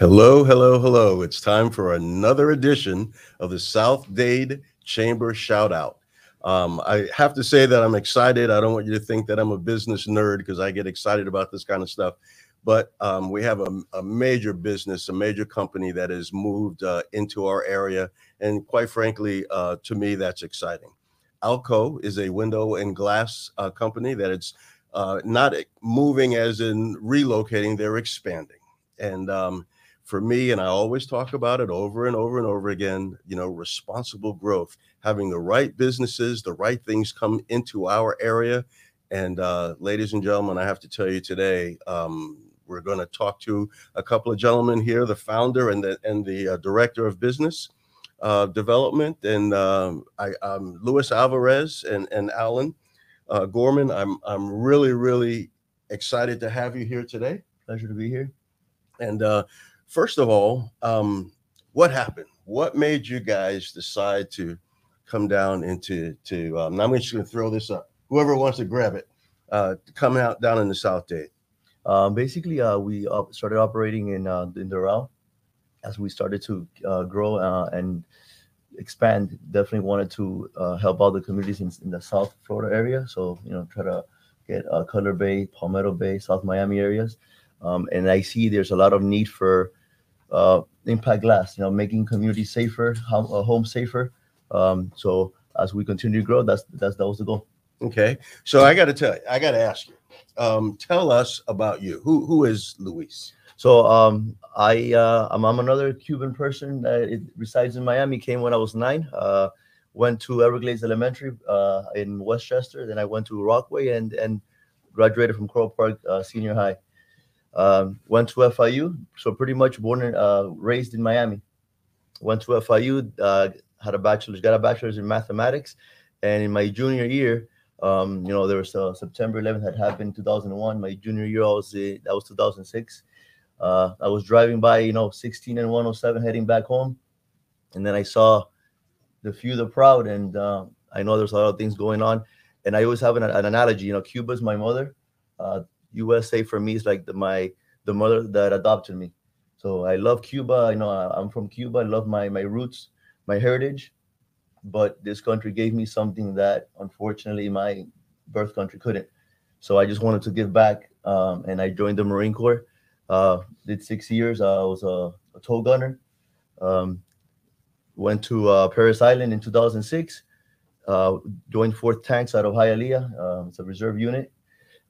Hello, hello, hello. It's time for another edition of the South Dade Chamber Shout Out. Um, I have to say that I'm excited. I don't want you to think that I'm a business nerd because I get excited about this kind of stuff. But um, we have a, a, major business, a major company that has moved uh, into our area. And quite frankly, uh, to me, that's exciting. Alco is a window and glass uh, company that it's uh, not moving as in relocating, they're expanding. And um, for me, and I always talk about it over and over and over again, you know, responsible growth, having the right businesses, the right things come into our area. And uh, ladies and gentlemen, I have to tell you today, um, we're going to talk to a couple of gentlemen here, the founder and the and the uh, director of business uh, development, and um, I, am Luis Alvarez and and Alan uh, Gorman. I'm I'm really really excited to have you here today. Pleasure to be here. And uh, first of all, um, what happened? What made you guys decide to come down into to? Um, I'm just going to throw this up. Whoever wants to grab it, uh, come out down in the South Dade. Um, basically, uh, we op- started operating in uh, in Doral as we started to uh, grow uh, and expand. Definitely wanted to uh, help all the communities in, in, the South Florida area. So you know, try to get uh, Cutler Bay, Palmetto Bay, South Miami areas. Um, and I see there's a lot of need for uh, impact glass. You know, making community safer, home, home safer. Um, so as we continue to grow, that's that's that was the goal. Okay, so I got to tell you, I got to ask you um, tell us about you. Who who is Luis? So um, I uh, I'm, I'm, another Cuban person that resides in Miami. Came when I was nine. Uh, went to Everglades Elementary uh, in Westchester. Then I went to Rockway and and graduated from Coral Park uh, Senior High. Um, went to FIU. So pretty much born and uh, raised in Miami. Went to FIU. Uh, had a bachelor's. Got a bachelor's in mathematics. And in my junior year, um, you know, there was uh, September 11th had happened 2001. My junior year, I was uh, that was 2006. Uh, I was driving by, you know, 16 and 107 heading back home, and then I saw the few the proud, and uh, I know there's a lot of things going on. And I always have an, an analogy, you know, Cuba's my mother. USA uh, for me is like the, my the mother that adopted me. So I love Cuba. I know I'm from Cuba. I love my my roots, my heritage but this country gave me something that unfortunately my birth country couldn't. So I just wanted to give back, um, and I joined the Marine Corps. Uh, did six years. Uh, I was a, a tow gunner. Um, went to uh, Parris Island in 2006. Uh, joined Fourth Tanks out of Hialeah. Um, it's a reserve unit.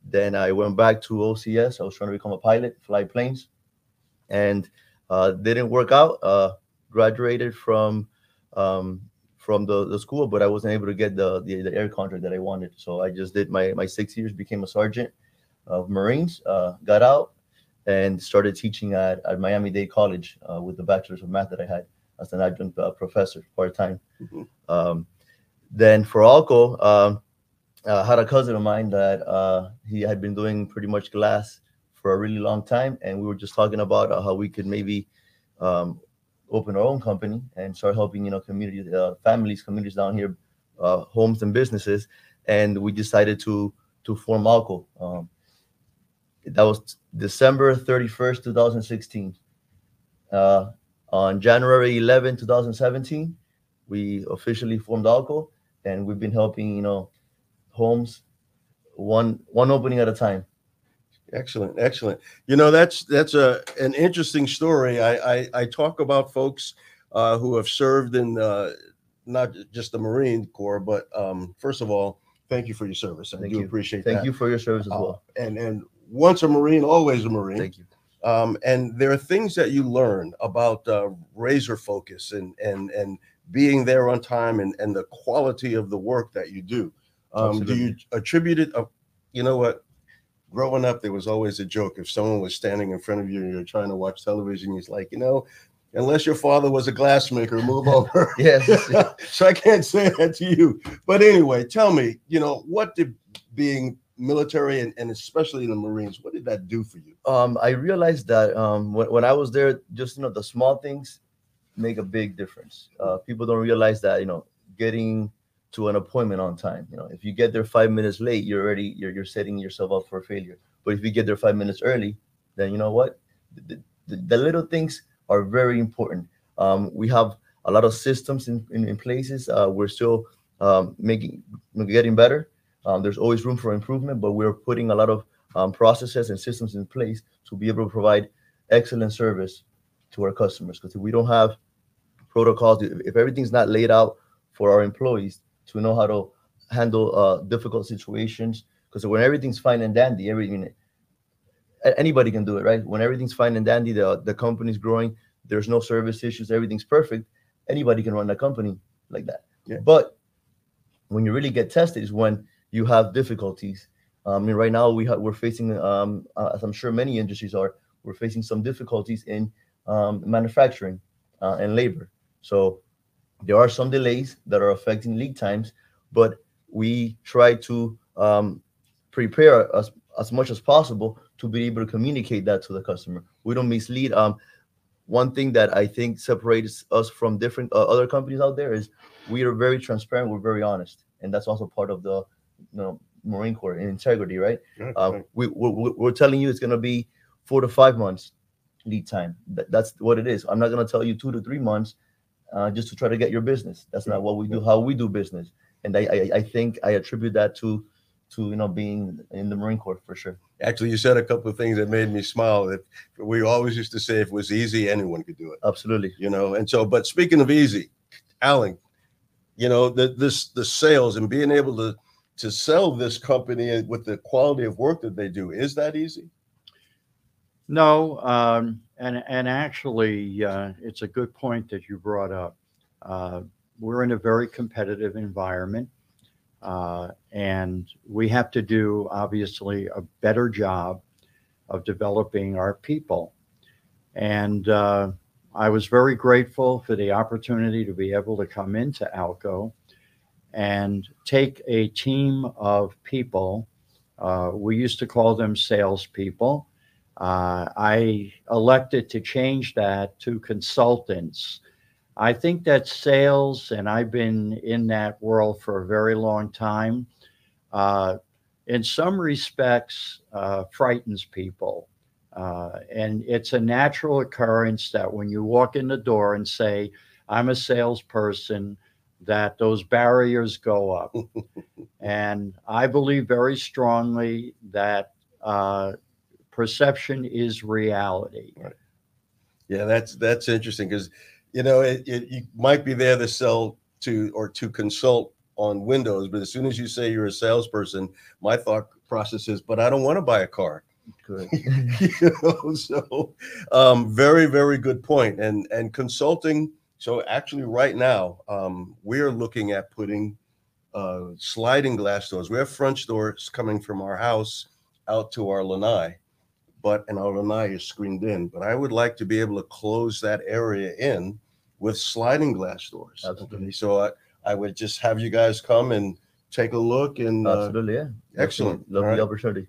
Then I went back to OCS. I was trying to become a pilot, fly planes, and uh, didn't work out. Uh, graduated from um, from the, the school, but I wasn't able to get the, the, the air contract that I wanted. So I just did my my six years, became a sergeant of Marines, uh, got out, and started teaching at, at Miami Dade College uh, with the bachelor's of math that I had as an adjunct uh, professor part time. Mm-hmm. Um, then for Alco, um, I had a cousin of mine that uh, he had been doing pretty much glass for a really long time, and we were just talking about uh, how we could maybe um, open our own company and start helping you know communities, uh, families, communities down here, uh, homes and businesses. And we decided to to form Alco. Um, that was December 31st, 2016. Uh, on January 11, 2017, we officially formed Alco, and we've been helping you know homes one one opening at a time. Excellent, excellent. You know, that's that's a an interesting story. I I, I talk about folks uh, who have served in uh, not just the Marine Corps, but um, first of all, thank you for your service. I thank do you. appreciate that. thank that. you for your service as well. Uh, and and once a Marine, always a Marine. Thank you. Um, and there are things that you learn about uh, razor focus and and and being there on time and and the quality of the work that you do. Um, do you attribute it? Uh, you know what? growing up, there was always a joke. If someone was standing in front of you and you're trying to watch television, he's like, you know, unless your father was a glassmaker, move over. yes. so I can't say that to you. But anyway, tell me, you know, what did being military and, and especially in the Marines, what did that do for you? Um, I realized that um, when, when I was there, just, you know, the small things make a big difference. Uh, people don't realize that, you know, getting to an appointment on time. You know, if you get there five minutes late, you're already you're, you're setting yourself up for failure. But if you get there five minutes early, then you know what? The, the, the little things are very important. Um, we have a lot of systems in, in, in places. Uh, we're still um, making getting better. Um, there's always room for improvement, but we're putting a lot of um, processes and systems in place to be able to provide excellent service to our customers. Because if we don't have protocols, if, if everything's not laid out for our employees to know how to handle uh, difficult situations, because when everything's fine and dandy, everything anybody can do it, right? When everything's fine and dandy, the the company's growing, there's no service issues, everything's perfect. Anybody can run a company like that. Yeah. But when you really get tested is when you have difficulties. Um, I mean, right now we have we're facing, um, uh, as I'm sure many industries are, we're facing some difficulties in um, manufacturing uh, and labor. So there are some delays that are affecting lead times, but we try to um, prepare as, as much as possible to be able to communicate that to the customer. We don't mislead. Um, one thing that I think separates us from different uh, other companies out there is we are very transparent. We're very honest, and that's also part of the you know Marine Corps and integrity, right? Uh, we, we're, we're telling you it's going to be four to five months lead time. That, that's what it is. I'm not going to tell you two to three months uh, just to try to get your business. That's not what we do. How we do business, and I, I I think I attribute that to to you know being in the Marine Corps for sure. Actually, you said a couple of things that made me smile. That we always used to say, if it was easy, anyone could do it. Absolutely. You know, and so. But speaking of easy, Alan, you know, the, this the sales and being able to to sell this company with the quality of work that they do is that easy? No, um, and and actually, uh, it's a good point that you brought up. Uh, we're in a very competitive environment, uh, and we have to do obviously a better job of developing our people. And uh, I was very grateful for the opportunity to be able to come into Alco and take a team of people. Uh, we used to call them salespeople. Uh, I elected to change that to consultants. I think that sales, and I've been in that world for a very long time, uh, in some respects uh, frightens people. Uh, and it's a natural occurrence that when you walk in the door and say, I'm a salesperson, that those barriers go up. and I believe very strongly that uh, perception is reality. Right. Yeah, that's that's interesting because you know it, it you might be there to sell to or to consult on Windows, but as soon as you say you're a salesperson, my thought process is, but I don't want to buy a car. Correct. you know, so um, very very good point. And and consulting. So actually, right now, um, we are looking at putting uh, sliding glass doors. We have French doors coming from our house out to our lanai, but and our lanai is screened in. But I would like to be able to close that area in with sliding glass doors. Absolutely. So I, I would just have you guys come and take a look and uh, Absolutely, yeah. excellent. Love All right. the opportunity.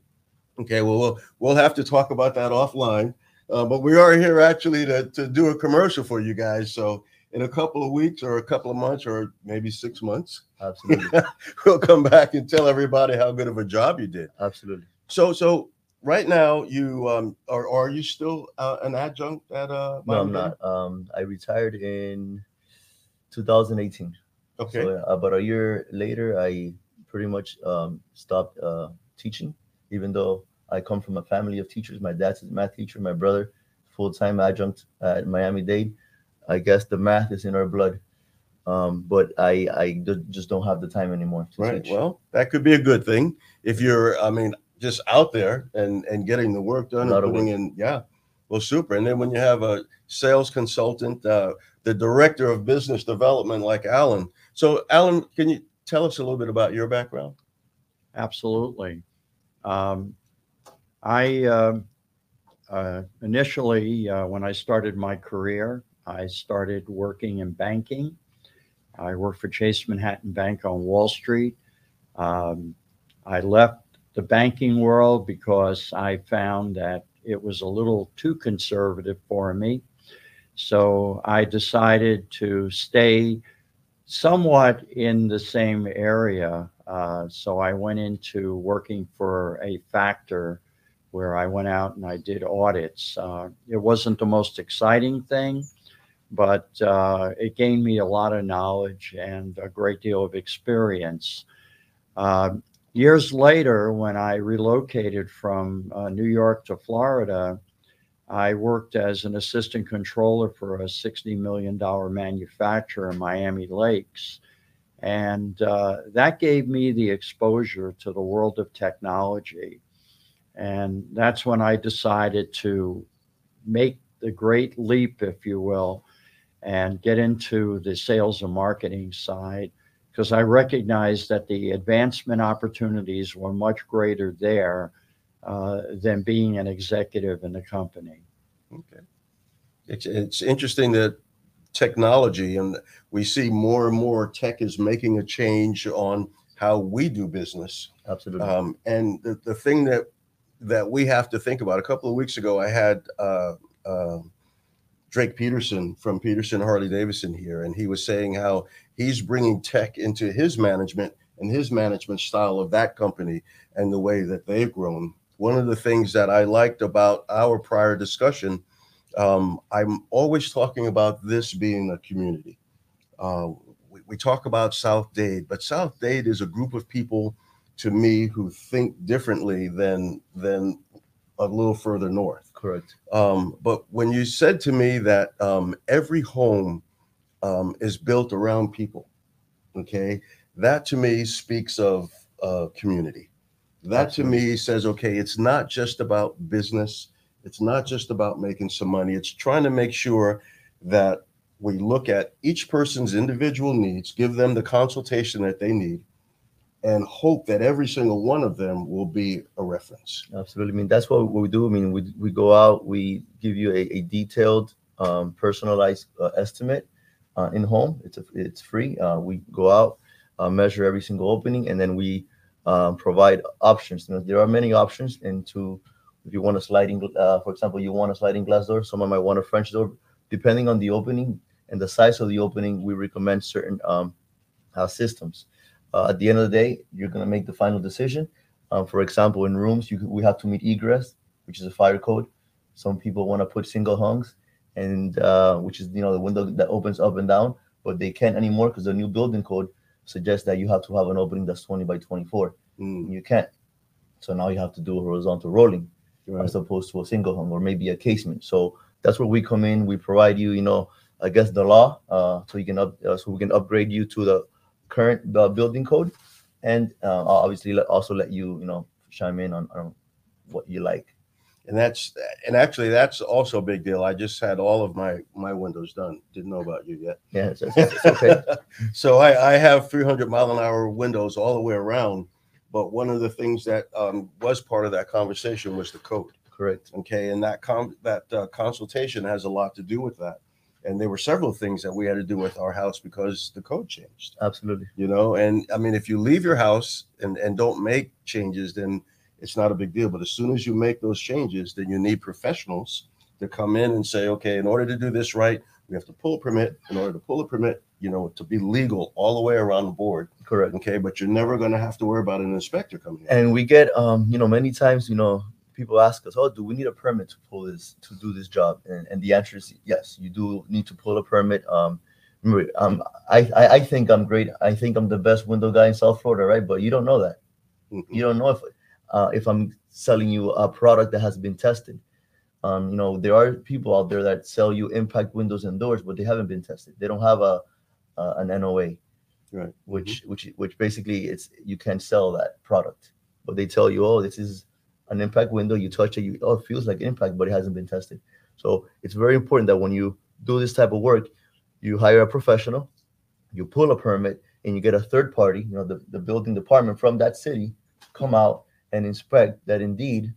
Okay, well, we'll we'll have to talk about that offline. Uh, but we are here actually to, to do a commercial for you guys. So in a couple of weeks or a couple of months or maybe six months, Absolutely, we'll come back and tell everybody how good of a job you did. absolutely. So so right now you um are are you still uh, an adjunct at uh No, I'm not. Um, I retired in 2018. Okay. So uh, about a year later, I pretty much um, stopped uh, teaching, even though I come from a family of teachers. My dad's a math teacher. My brother, full time adjunct at Miami Dade. I guess the math is in our blood. Um, but I just don't have the time anymore to Right. teach. Well, that could be a good thing if you're, I mean, just out there and and getting the work done A lot and putting in, yeah. Well, super. And then when you have a sales consultant, uh, the director of business development like Alan. So, Alan, can you tell us a little bit about your background? Absolutely. Um, I um uh, initially, uh, when I started my career, I started working in banking. I worked for Chase Manhattan Bank on Wall Street. Um, I left the banking world because I found that it was a little too conservative for me. So I decided to stay somewhat in the same area. Uh, so I went into working for a factor where I went out and I did audits. Uh, it wasn't the most exciting thing, but uh, it gained me a lot of knowledge and a great deal of experience. Years later, when I relocated from uh, New York to Florida, I worked as an assistant controller for a $60 million manufacturer in Miami Lakes. And uh, that gave me the exposure to the world of technology. And that's when I decided to make the great leap, if you will, and get into the sales and marketing side because I recognized that the advancement opportunities were much greater there uh, than being an executive in the company. Okay. It's, it's interesting that technology and we see more and more tech is making a change on how we do business. Absolutely. Um, and the, the thing that that we have to think about. A couple of weeks ago, I had uh, uh, Drake Peterson from Peterson Harley Davidson here, and he was saying how he's bringing tech into his management and his management style of that company and the way that they've grown. One of the things that I liked about our prior discussion, um, I'm always talking about this being a community. Uh, we, we talk about South Dade, but South Dade is a group of people to me who think differently than than a little further north. Correct. Um, but when you said to me that um, every home um, is built around people, okay, that to me speaks of uh, community. That Absolutely. to me says, okay, it's not just about business. It's not just about making some money. It's trying to make sure that we look at each person's individual needs, give them the consultation that they need, and hope that every single one of them will be a reference. Absolutely. I mean, that's what we do. I mean, we, we go out, we give you a, a detailed, um, personalized uh, estimate uh, in home. It's a, it's free. Uh, we go out, uh, measure every single opening, and then we um, provide options. There are many options. And to, if you want a sliding, uh, for example, you want a sliding glass door, someone might want a French door. Depending on the opening and the size of the opening, we recommend certain um, uh, systems. Uh, at the end of the day, you're going to make the final decision. Um, for example, in rooms, you we have to meet egress, which is a fire code. Some people want to put single hungs, and uh, which is you know the window that opens up and down, but they can't anymore because the new building code suggests that you have to have an opening that's 20 by 24. Mm, You can't. So now you have to do a horizontal rolling right. as opposed to a single hung or maybe a casement. So that's where we come in. We provide you, you know, I guess the law, uh, so you can up, uh, so we can upgrade you to the current uh, building code, and uh, I'll obviously let, also let you, you know, chime in on, on what you like. and that's and actually that's also a big deal. I just had all of my my windows done. Didn't know about you yet. Yeah, it's, it's, it's okay. so I, I have 300 mile an hour windows all the way around. But one of the things that um, was part of that conversation was the code. Correct. Okay, and that com- that uh, consultation has a lot to do with that. And there were several things that we had to do with our house because the code changed. Absolutely. You know, and I mean, if you leave your house and and don't make changes, then it's not a big deal. But as soon as you make those changes, then you need professionals to come in and say, okay, in order to do this right, we have to pull a permit. In order to pull a permit, you know, to be legal all the way around the board. Correct. Okay, but you're never going to have to worry about an inspector coming in. And we get, um, you know, many times, you know, people ask us, "Oh, do we need a permit to pull this to do this job?" And, and the answer is yes. You do need to pull a permit. Um, remember, um, I, I I think I'm great. I think I'm the best window guy in South Florida, right? But you don't know that. Mhm. You don't know if uh, if I'm selling you a product that has been tested. Um, you know, there are people out there that sell you impact windows and doors, but they haven't been tested. They don't have a uh, an NOA, Right. which which which basically it's you can't sell that product. But they tell you, oh, this is an impact window. You touch it, you oh, it feels like impact, but it hasn't been tested. So it's very important that when you do this type of work, you hire a professional, you pull a permit, and you get a third party, you know, the, the building department from that city, come out and inspect that indeed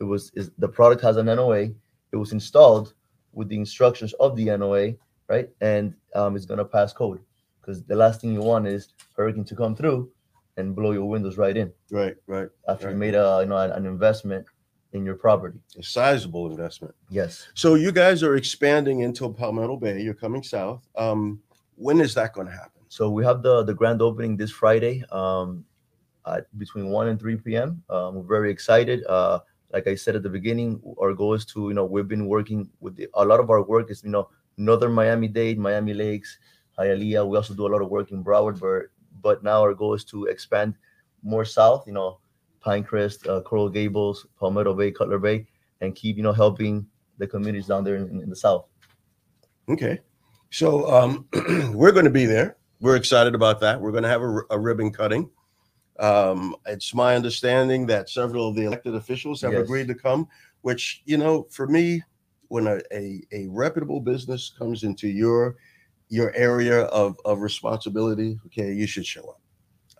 it was is the product has an NOA, it was installed with the instructions of the NOA, right? And um, it's gonna pass code. Because the last thing you want is hurricane to come through and blow your windows right in Right, right. after you made a you know an, an investment in your property. A sizable investment. Yes. So you guys are expanding into Palmetto Bay. You're coming south. Um, when is that going to happen? So we have the the grand opening this Friday, um, at between one and three p.m. Um, we're very excited. Uh, like I said at the beginning, our goal is to, you know, we've been working with the, a lot of our work is, you know, Northern Miami Dade, Miami Lakes, Hialeah. We also do a lot of work in Broward, but, but now our goal is to expand more south, you know, Pinecrest, uh, Coral Gables, Palmetto Bay, Cutler Bay, and keep, you know, helping the communities down there in, in the south. Okay. So um, we're going to be there. We're excited about that. We're going to have a, a ribbon cutting. Um, it's my understanding that several of the elected officials have Yes. agreed to come, which, you know, for me, when a, a, a reputable business comes into your your area of, of responsibility, okay, you should show up.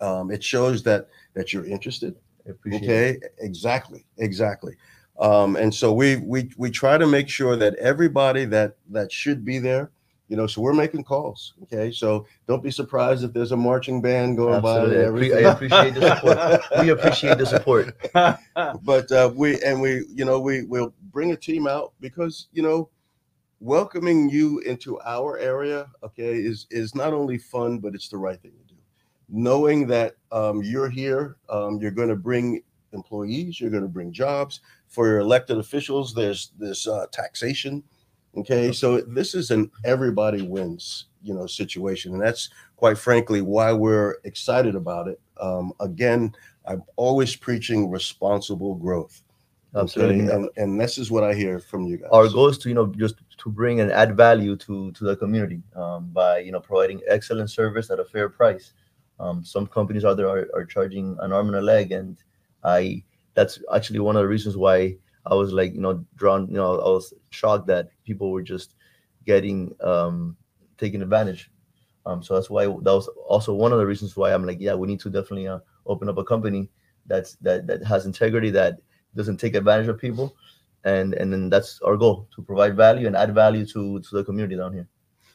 Um, it shows that that you're interested. Appreciate it. Okay, exactly, exactly. Um, and so we we we try to make sure that everybody that that should be there, you know, so we're making calls. Okay, so don't be surprised if there's a marching band going by. Absolutely. I, appre- I appreciate the support. we appreciate the support. but uh, we and we you know we will bring a team out because you know welcoming you into our area okay is is not only fun but it's the right thing to do. Knowing that um, you're here um, you're going to bring employees you're going to bring jobs. For your elected officials there's this uh, taxation okay? So this is an everybody wins you know situation and that's quite frankly why we're excited about it. Um, again i'm always preaching responsible growth Okay, Absolutely. and, and this is what I hear from you guys. our goal is to you know just to bring and add value to to the community um, by you know providing excellent service at a fair price um, some companies out there are, are charging an arm and a leg and i that's actually one of the reasons why i was like you know drawn you know i was shocked that people were just getting um taking advantage um so that's why that was also one of the reasons why i'm like yeah we need to definitely uh, open up a company that's that that has integrity that doesn't take advantage of people and and then that's our goal to provide value and add value to to the community down here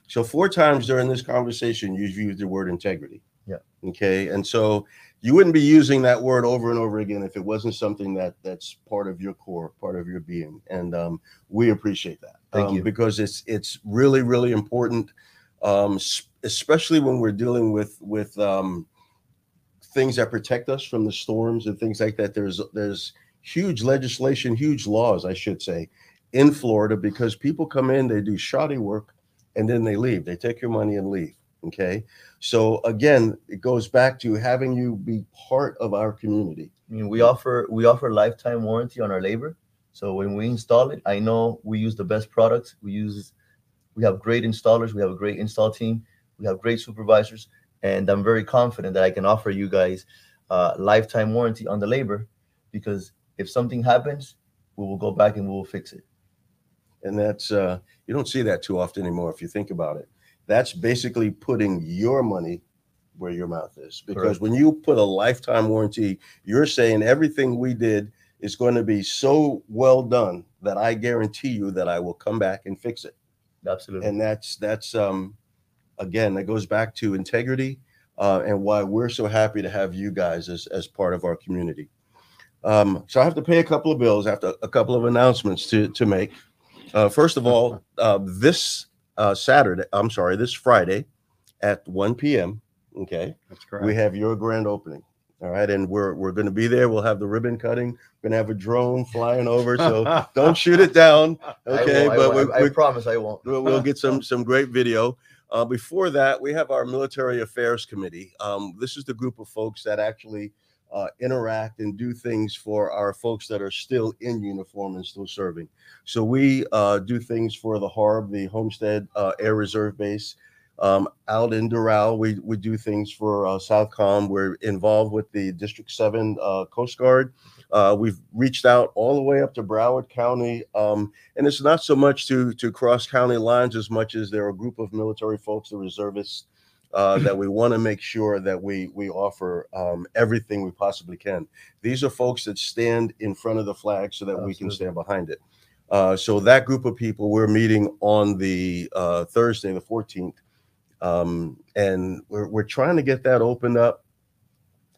So four times during this conversation, you've used the word integrity. Yeah. Okay. And so you wouldn't be using that word over and over again if it wasn't something that that's part of your core, part of your being. And um, we appreciate that. Thank um, you. Because it's it's really really important, um, especially when we're dealing with with um, things that protect us from the storms and things like that. There's there's huge legislation, huge laws, I should say, in Florida because people come in, they do shoddy work, and then they leave. They take your money and leave. Okay. So again, it goes back to having you be part of our community. i mean we offer we offer lifetime warranty on our labor so when we install it i know we use the best products we use we have great installers we have a great install team we have great supervisors and i'm very confident that i can offer you guys uh, lifetime warranty on the labor because if something happens we will go back and we will fix it And that's, uh, you don't see that too often anymore if you think about it. That's basically putting your money where your mouth is. Because Correct. when you put a lifetime warranty, you're saying everything we did is going to be so well done that I guarantee you that I will come back and fix it. absolutely and that's that's um again that goes back to integrity uh, and why we're so happy to have you guys as as part of our community um so i have to pay a couple of bills i have to, a couple of announcements to to make uh first of all uh this uh saturday i'm sorry this friday at 1 p.m okay That's correct. we have your grand opening all right and we're we're going to be there we'll have the ribbon cutting we're going to have a drone flying over so don't shoot it down okay I, I, but won't. we, I, I we, promise i won't we'll, we'll get some some great video. Uh, before that, we have our military affairs committee. Um, this is the group of folks that actually uh, interact and do things for our folks that are still in uniform and still serving. So we uh, do things for the HARB, the Homestead uh, Air Reserve Base. Um, out in Doral, we we do things for uh, Southcom. We're involved with the District Seven uh, Coast Guard. Uh, we've reached out all the way up to Broward County. Um, and it's not so much to to cross county lines as much as there are a group of military folks, the reservists, uh, that we want to make sure that we we offer um, everything we possibly can. These are folks that stand in front of the flag so that we can stand behind it. Uh, so that group of people, we're meeting on the uh, Thursday, the 14th, um, and we're we're trying to get that opened up.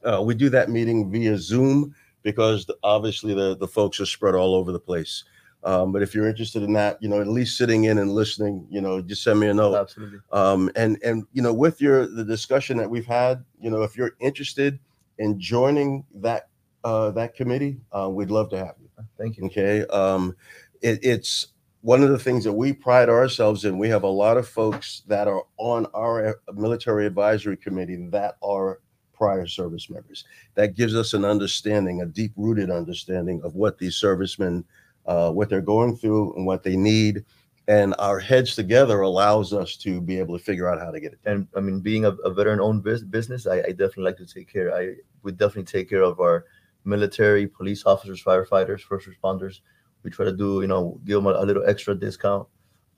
Uh, we do that meeting via Zoom because the, obviously the the folks are spread all over the place. Um, but if you're interested in that, you know, at least sitting in and listening, you know, just send me a note. absolutely Um, and and you know, with your the discussion that we've had, you know, if you're interested in joining that uh, that committee, uh, we'd love to have you. Thank you. Okay. Um, it, it's one of the things that we pride ourselves in. We have a lot of folks that are on our uh, military advisory committee that are prior service members. That gives us an understanding, a deep rooted understanding of what these servicemen, uh, what they're going through and what they need. And our heads together allows us to be able to figure out how to get it. And I mean, being a, a veteran-owned bus- business, I, I definitely like to take care. I would definitely take care of our military, police officers, firefighters, first responders. We try to do, you know, give them a, a little extra discount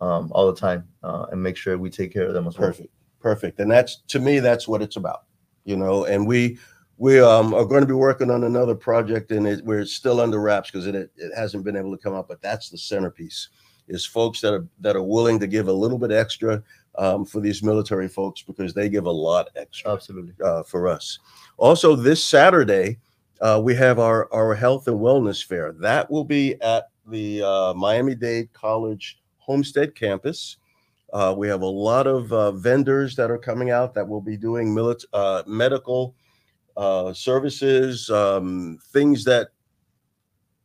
um, all the time uh, and make sure we take care of them as well. Perfect, perfect. And that's to me, that's what it's about, you know. And we we um, are going to be working on another project, and it, we're still under wraps because it it hasn't been able to come out. But that's the centerpiece: is folks that are that are willing to give a little bit extra um, for these military folks because they give a lot extra Absolutely. uh, for us. Also, this Saturday, uh, we have our, our health and wellness fair. That will be at the uh, Miami Dade College Homestead campus. Uh, we have a lot of uh, vendors that are coming out that will be doing milit- uh, medical uh, services, um, things that,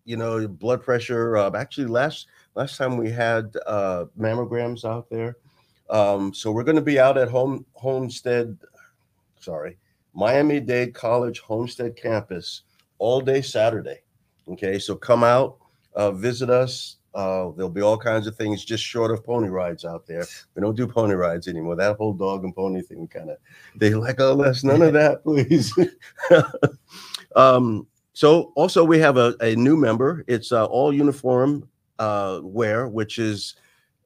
you know, blood pressure. Uh, actually, last last time we had uh, mammograms out there. Um, so we're going to be out at home Homestead. Sorry, Miami Dade College Homestead campus all day Saturday. Okay, so come out, uh, visit us. Uh, there'll be all kinds of things just short of pony rides out there. We don't do pony rides anymore. That whole dog and pony thing kind of they like, oh, let's none of that, please. um, so also we have a, a new member. It's uh, all uniform uh, wear, which is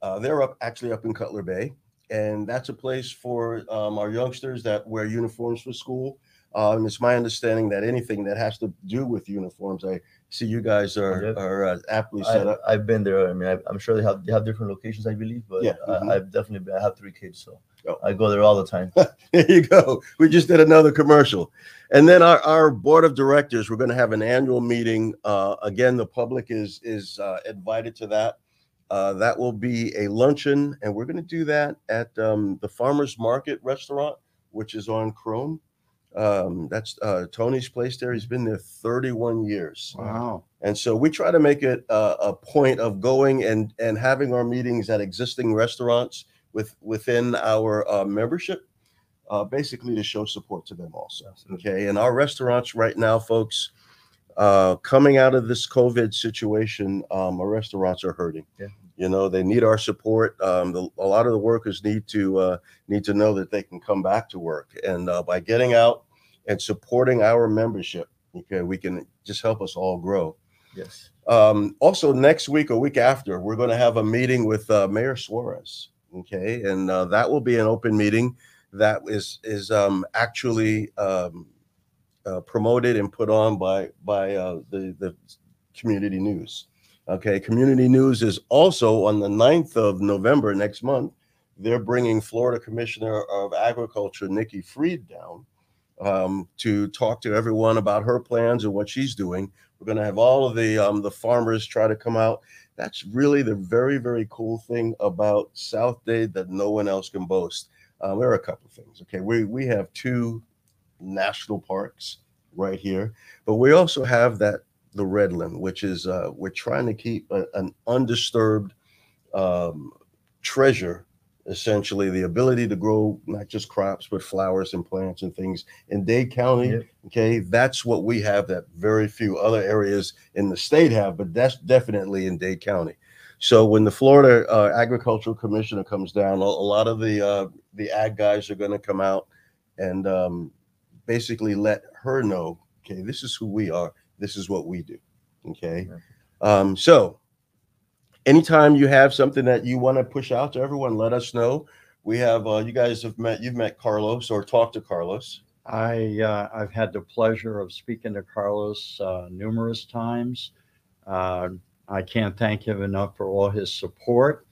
uh, they're up actually up in Cutler Bay, and that's a place for um, our youngsters that wear uniforms for school. Uh, and it's my understanding that anything that has to do with uniforms, I see you guys are Yep. are uh, aptly set I, up. I've been there. I mean, I, I'm sure they have they have different locations, I believe, but Yeah, mhm. I, I've definitely been. I have three kids, so Oh. I go there all the time. there you go. We just did another commercial. And then our, our board of directors, we're going to have an annual meeting. Uh, again, the public is is uh, invited to that. Uh, that will be a luncheon, and we're going to do that at um, the Farmers Market Restaurant, which is on Krome. Um, that's uh, Tony's place there. He's been there 31 years. Wow. And so we try to make it a, a point of going and and having our meetings at existing restaurants with within our uh, membership, uh, basically to show support to them also. Okay, and our restaurants right now, folks, uh, coming out of this COVID situation, um, our restaurants are hurting. Yeah. You know, they need our support. Um, the, a lot of the workers need to uh, need to know that they can come back to work, and uh, by getting out and supporting our membership, okay, we can just help us all grow. Yes. Um, also, next week or week after, we're going to have a meeting with uh, Mayor Suarez. Okay, and uh, that will be an open meeting that is is um, actually um, uh, promoted and put on by by uh, the the community news. Okay, community news is also on the 9th of November next month. They're bringing Florida Commissioner of Agriculture Nikki Fried down um, to talk to everyone about her plans and what she's doing. We're going to have all of the um, the farmers try to come out. That's really the very very cool thing about South Dade that no one else can boast. Um, there are a couple of things. Okay, we we have two national parks right here, but we also have that the Redland, which is uh, we're trying to keep a, an undisturbed um, treasure. Essentially, the ability to grow not just crops but flowers and plants and things in Dade County. Yep. Okay, that's what we have that very few other areas in the state have, but that's definitely in Dade County. So when the Florida uh, Agricultural Commissioner comes down, a, a lot of the uh, the ag guys are going to come out and um, basically let her know, okay, this is who we are. This is what we do. Okay, um, so anytime you have something that you want to push out to everyone, let us know. We have uh, you guys have met. You've met Carlos or talked to Carlos. I uh, I've had the pleasure of speaking to Carlos uh, numerous times. Uh, I can't thank him enough for all his support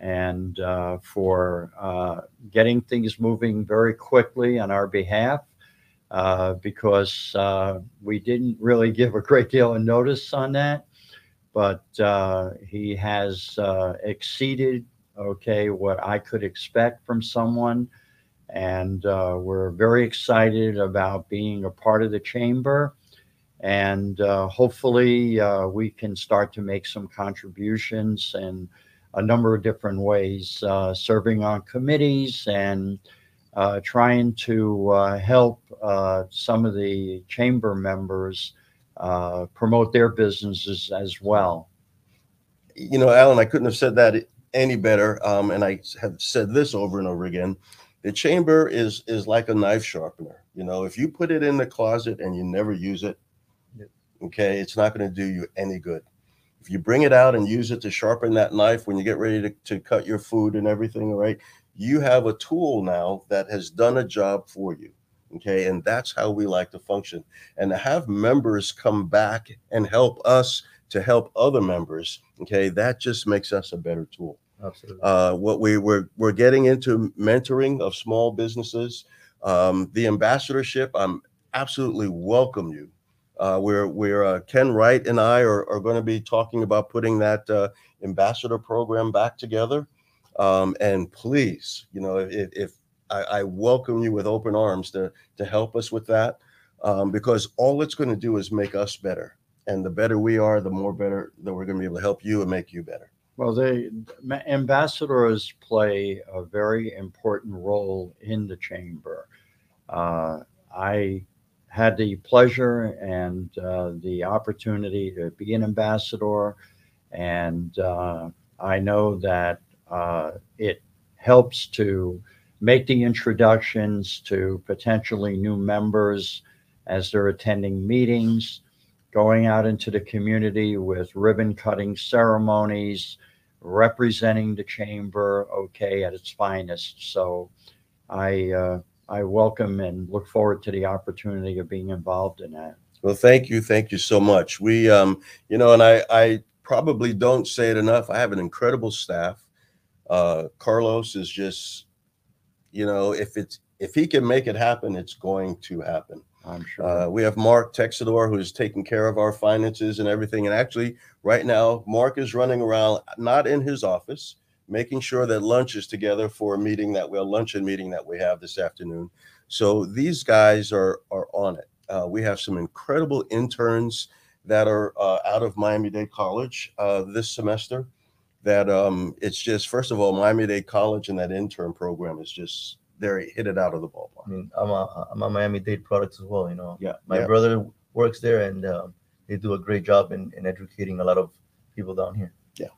and uh, for uh, getting things moving very quickly on our behalf. Uh, because uh, we didn't really give a great deal of notice on that, but uh, he has uh, exceeded okay what I could expect from someone and uh, we're very excited about being a part of the chamber. And hopefully, we can start to make some contributions in a number of different ways, serving on committees and uh, trying to uh, help uh, some of the chamber members uh, promote their businesses as well. you know, Alan, I couldn't have said that any better. Um, and I have said this over and over again. The chamber is is like a knife sharpener. You know, if you put it in the closet and you never use it, okay, it's not going to do you any good. If you bring it out and use it to sharpen that knife when you get ready to, to cut your food and everything, all right, you have a tool now that has done a job for you. Okay, and that's how we like to function. And to have members come back and help us to help other members okay that just makes us a better tool Absolutely. uh, what we we're, we're getting into mentoring of small businesses um, the ambassadorship i'm absolutely welcome you uh, we're we're uh, ken wright and i are, are going to be talking about putting that uh, ambassador program back together um, and please you know if, if I, I welcome you with open arms to to help us with that um, because all it's going to do is make us better. And the better we are the more better that we're going to be able to help you and make you better. Well, the ambassadors play a very important role in the chamber. Uh, I had the pleasure and uh, the opportunity to be an ambassador, and uh, I know that uh, it helps to make the introductions to potentially new members as they're attending meetings, going out into the community with ribbon cutting ceremonies representing the chamber okay at its finest so i uh, i welcome and look forward to the opportunity of being involved in that Well, thank you, thank you so much. We, um, you know, and I, I probably don't say it enough. I have an incredible staff. Uh, Carlos is just, you know, if it's if he can make it happen, it's going to happen. i'm sure Uh, we have Mark Texador who's taking care of our finances and everything. And actually, right now, Mark is running around, not in his office, making sure that lunch is together for a meeting that we'll luncheon meeting that we have this afternoon. So these guys are are on it. Uh, we have some incredible interns that are uh, out of Miami Dade College uh, this semester. That um, it's just first of all, Miami Dade College and that intern program is just they hit it out of the ballpark. I mean, I'm a I'm a Miami Dade product as well. You know, Yeah, my yeah. brother works there, and um, they do a great job in, in educating a lot of people down here. Yeah,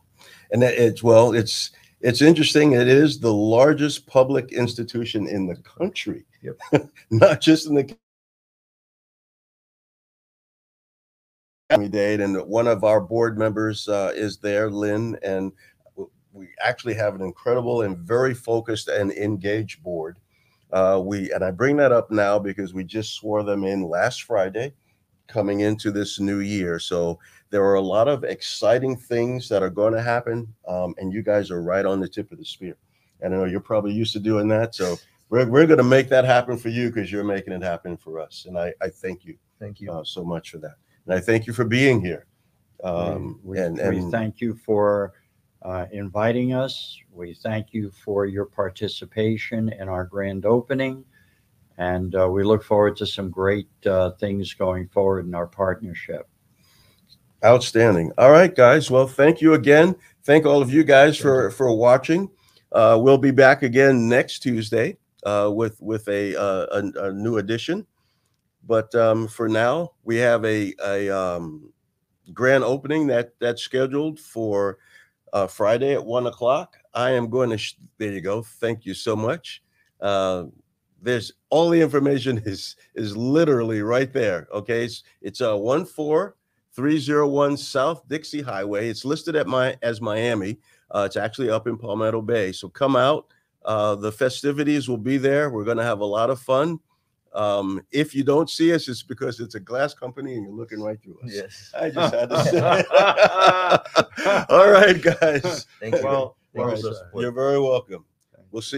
and that it's well, it's it's interesting. It is the largest public institution in the country. Yep. Not just in the Miami Dade, and one of our board members uh, is there, Lynn, and we actually have an incredible and very focused and engaged board. Uh, we and I bring that up now because we just swore them in last Friday, coming into this new year. So there are a lot of exciting things that are going to happen, um, and you guys are right on the tip of the spear. And I know you're probably used to doing that, so we're, we're going to make that happen for you because you're making it happen for us. And I, I thank you Thank you. uh, so much for that, and I thank you for being here. Um, we, and we thank you for uh, inviting us we thank you for your participation in our grand opening and uh, we look forward to some great uh, things going forward in our partnership Outstanding. All right, guys. Well, thank you again. Thank all of you guys for for watching. Uh, we'll be back again next Tuesday uh, with with a, uh, a a new edition. But um, for now, we have a a um, grand opening that that's scheduled for uh, Friday at one o'clock. I am going to. Sh- there you go. Thank you so much. Uh, there's all the information is is literally right there. Okay, it's it's a one four. 301 South Dixie Highway. It's listed at my as Miami. Uh, it's actually up in Palmetto Bay. So come out. Uh, the festivities will be there. We're going to have a lot of fun. Um, if you don't see us, it's because it's a glass company and you're looking right through us. Yes. I just had to say. All right, guys. Thank you. Well, Thank well you for the said. support. You're very welcome. We'll see.